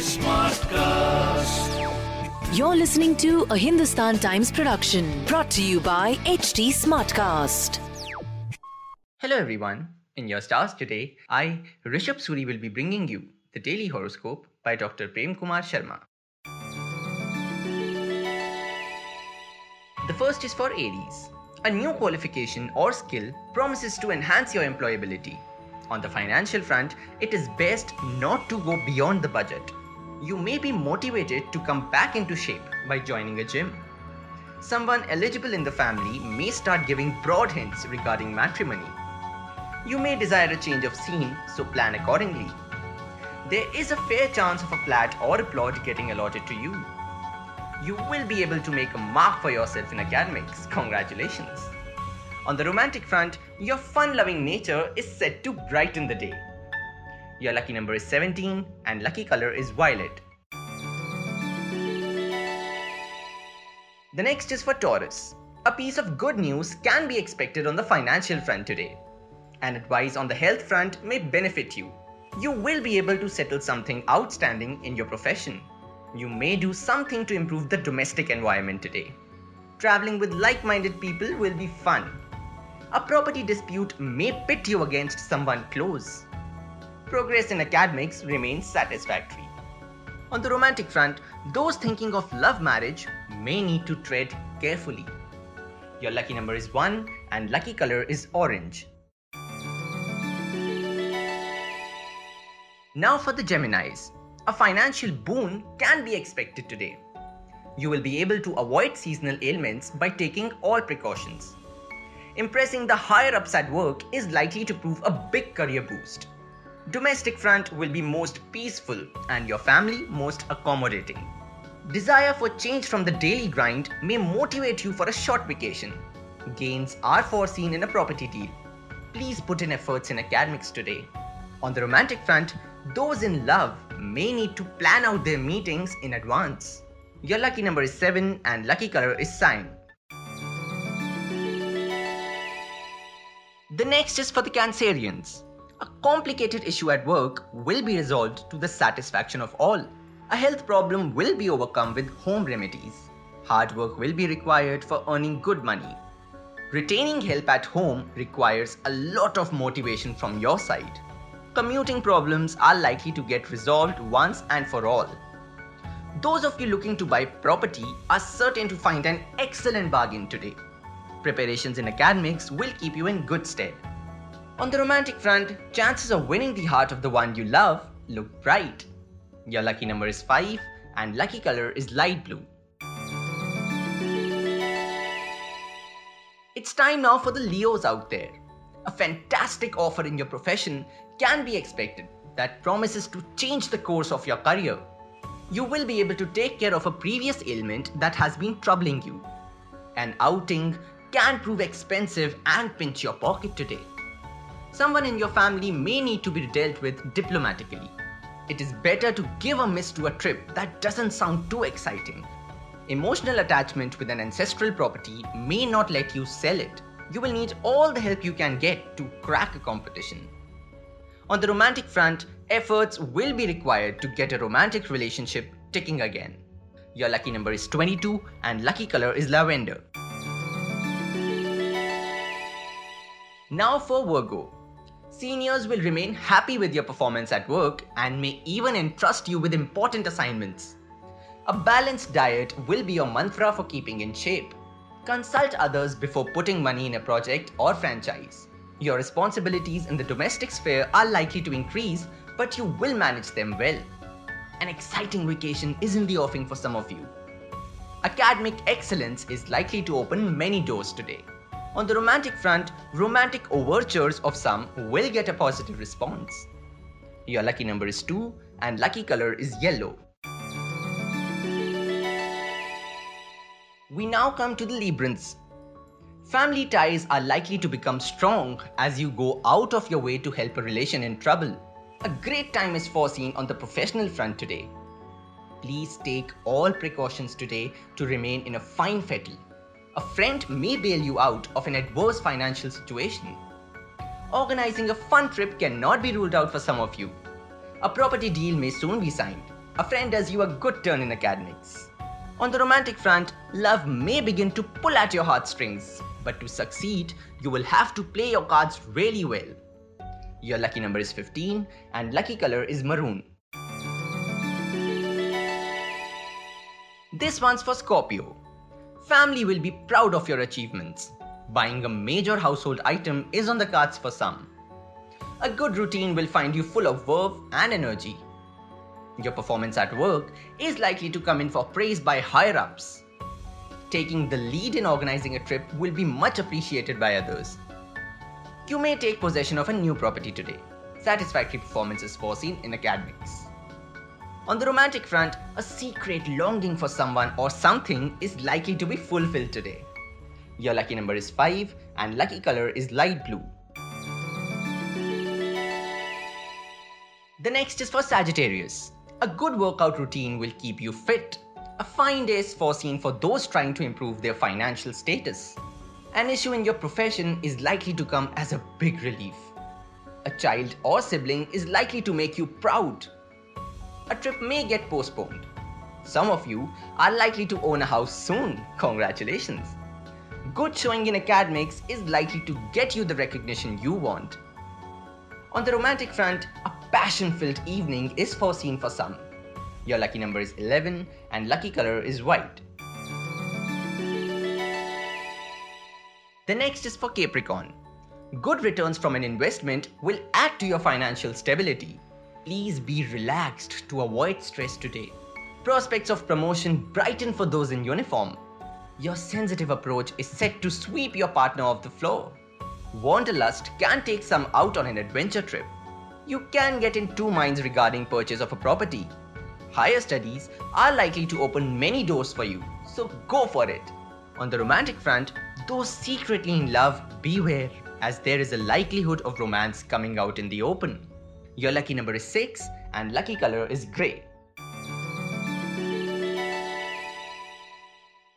Smartcast. You're listening to a Hindustan Times production brought to you by HT Smartcast. Hello everyone. In your stars today, I, Rishabh Suri, will be bringing you the daily horoscope by Dr. Prem Kumar Sharma. The first is for Aries. A new qualification or skill promises to enhance your employability. On the financial front, it is best not to go beyond the budget. You may be motivated to come back into shape by joining a gym. Someone eligible in the family may start giving broad hints regarding matrimony. You may desire a change of scene, so plan accordingly. There is a fair chance of a flat or a plot getting allotted to you. You will be able to make a mark for yourself in academics. Congratulations! On the romantic front, your fun loving nature is set to brighten the day. Your lucky number is 17 and lucky color is violet. The next is for Taurus. A piece of good news can be expected on the financial front today. An advice on the health front may benefit you. You will be able to settle something outstanding in your profession. You may do something to improve the domestic environment today. Traveling with like minded people will be fun. A property dispute may pit you against someone close. Progress in academics remains satisfactory. On the romantic front, those thinking of love marriage may need to tread carefully. Your lucky number is 1 and lucky color is orange. Now for the Geminis. A financial boon can be expected today. You will be able to avoid seasonal ailments by taking all precautions. Impressing the higher ups at work is likely to prove a big career boost. Domestic front will be most peaceful and your family most accommodating. Desire for change from the daily grind may motivate you for a short vacation. Gains are foreseen in a property deal. Please put in efforts in academics today. On the romantic front, those in love may need to plan out their meetings in advance. Your lucky number is 7 and lucky color is cyan. Next is for the Cancerians. A complicated issue at work will be resolved to the satisfaction of all. A health problem will be overcome with home remedies. Hard work will be required for earning good money. Retaining help at home requires a lot of motivation from your side. Commuting problems are likely to get resolved once and for all. Those of you looking to buy property are certain to find an excellent bargain today. Preparations in academics will keep you in good stead. On the romantic front, chances of winning the heart of the one you love look bright. Your lucky number is 5 and lucky color is light blue. It's time now for the Leos out there. A fantastic offer in your profession can be expected that promises to change the course of your career. You will be able to take care of a previous ailment that has been troubling you. An outing can prove expensive and pinch your pocket today. Someone in your family may need to be dealt with diplomatically. It is better to give a miss to a trip that doesn't sound too exciting. Emotional attachment with an ancestral property may not let you sell it. You will need all the help you can get to crack a competition. On the romantic front, efforts will be required to get a romantic relationship ticking again. Your lucky number is 22 and lucky color is lavender. Now for Virgo. Seniors will remain happy with your performance at work and may even entrust you with important assignments. A balanced diet will be your mantra for keeping in shape. Consult others before putting money in a project or franchise. Your responsibilities in the domestic sphere are likely to increase, but you will manage them well. An exciting vacation is in the offing for some of you. Academic excellence is likely to open many doors today. On the romantic front, romantic overtures of some will get a positive response. Your lucky number is 2 and lucky color is yellow. We now come to the Librans. Family ties are likely to become strong as you go out of your way to help a relation in trouble. A great time is foreseen on the professional front today. Please take all precautions today to remain in a fine fettle. A friend may bail you out of an adverse financial situation. Organizing a fun trip cannot be ruled out for some of you. A property deal may soon be signed. A friend does you a good turn in academics. On the romantic front, love may begin to pull at your heartstrings, but to succeed, you will have to play your cards really well. Your lucky number is 15 and lucky color is maroon. This one's for Scorpio. Family will be proud of your achievements. Buying a major household item is on the cards for some. A good routine will find you full of verve and energy. Your performance at work is likely to come in for praise by higher ups. Taking the lead in organizing a trip will be much appreciated by others. You may take possession of a new property today. Satisfactory performance is foreseen in academics. On the romantic front, a secret longing for someone or something is likely to be fulfilled today. Your lucky number is 5 and lucky color is light blue. The next is for Sagittarius. A good workout routine will keep you fit. A fine day is foreseen for those trying to improve their financial status. An issue in your profession is likely to come as a big relief. A child or sibling is likely to make you proud. A trip may get postponed. Some of you are likely to own a house soon. Congratulations. Good showing in academics is likely to get you the recognition you want. On the romantic front, a passion filled evening is foreseen for some. Your lucky number is 11 and lucky color is white. The next is for Capricorn. Good returns from an investment will add to your financial stability. Please be relaxed to avoid stress today. Prospects of promotion brighten for those in uniform. Your sensitive approach is set to sweep your partner off the floor. Wanderlust can take some out on an adventure trip you can get in two minds regarding purchase of a property. Higher studies are likely to open many doors for you, so go for it. On the romantic front, those secretly in love, beware, as there is a likelihood of romance coming out in the open. Your lucky number is 6 and lucky color is grey.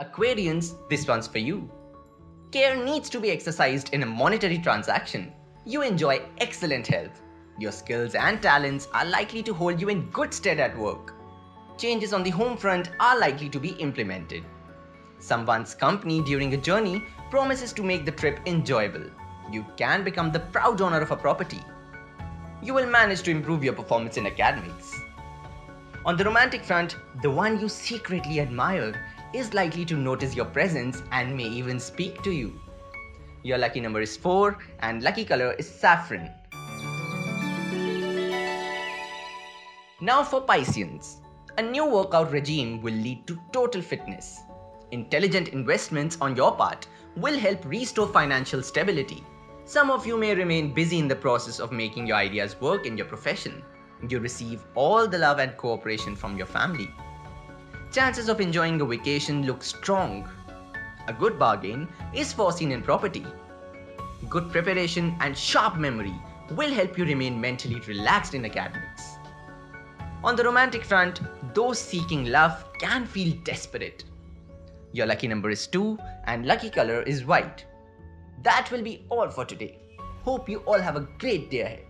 Aquarians, this one's for you. Care needs to be exercised in a monetary transaction. You enjoy excellent health, your skills and talents are likely to hold you in good stead at work. Changes on the home front are likely to be implemented. Someone's company during a journey promises to make the trip enjoyable. You can become the proud owner of a property. You will manage to improve your performance in academics. On the romantic front, the one you secretly admire is likely to notice your presence and may even speak to you. Your lucky number is 4 and lucky color is saffron. Now for Pisceans. A new workout regime will lead to total fitness. Intelligent investments on your part will help restore financial stability. Some of you may remain busy in the process of making your ideas work in your profession. You receive all the love and cooperation from your family. Chances of enjoying a vacation look strong. A good bargain is foreseen in property. Good preparation and sharp memory will help you remain mentally relaxed in academics. On the romantic front, those seeking love can feel desperate. Your lucky number is 2 and lucky color is white. That will be all for today. Hope you all have a great day ahead.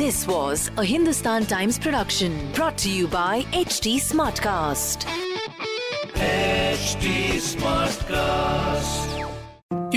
This was a Hindustan Times production brought to you by HT Smartcast. HT Smartcast.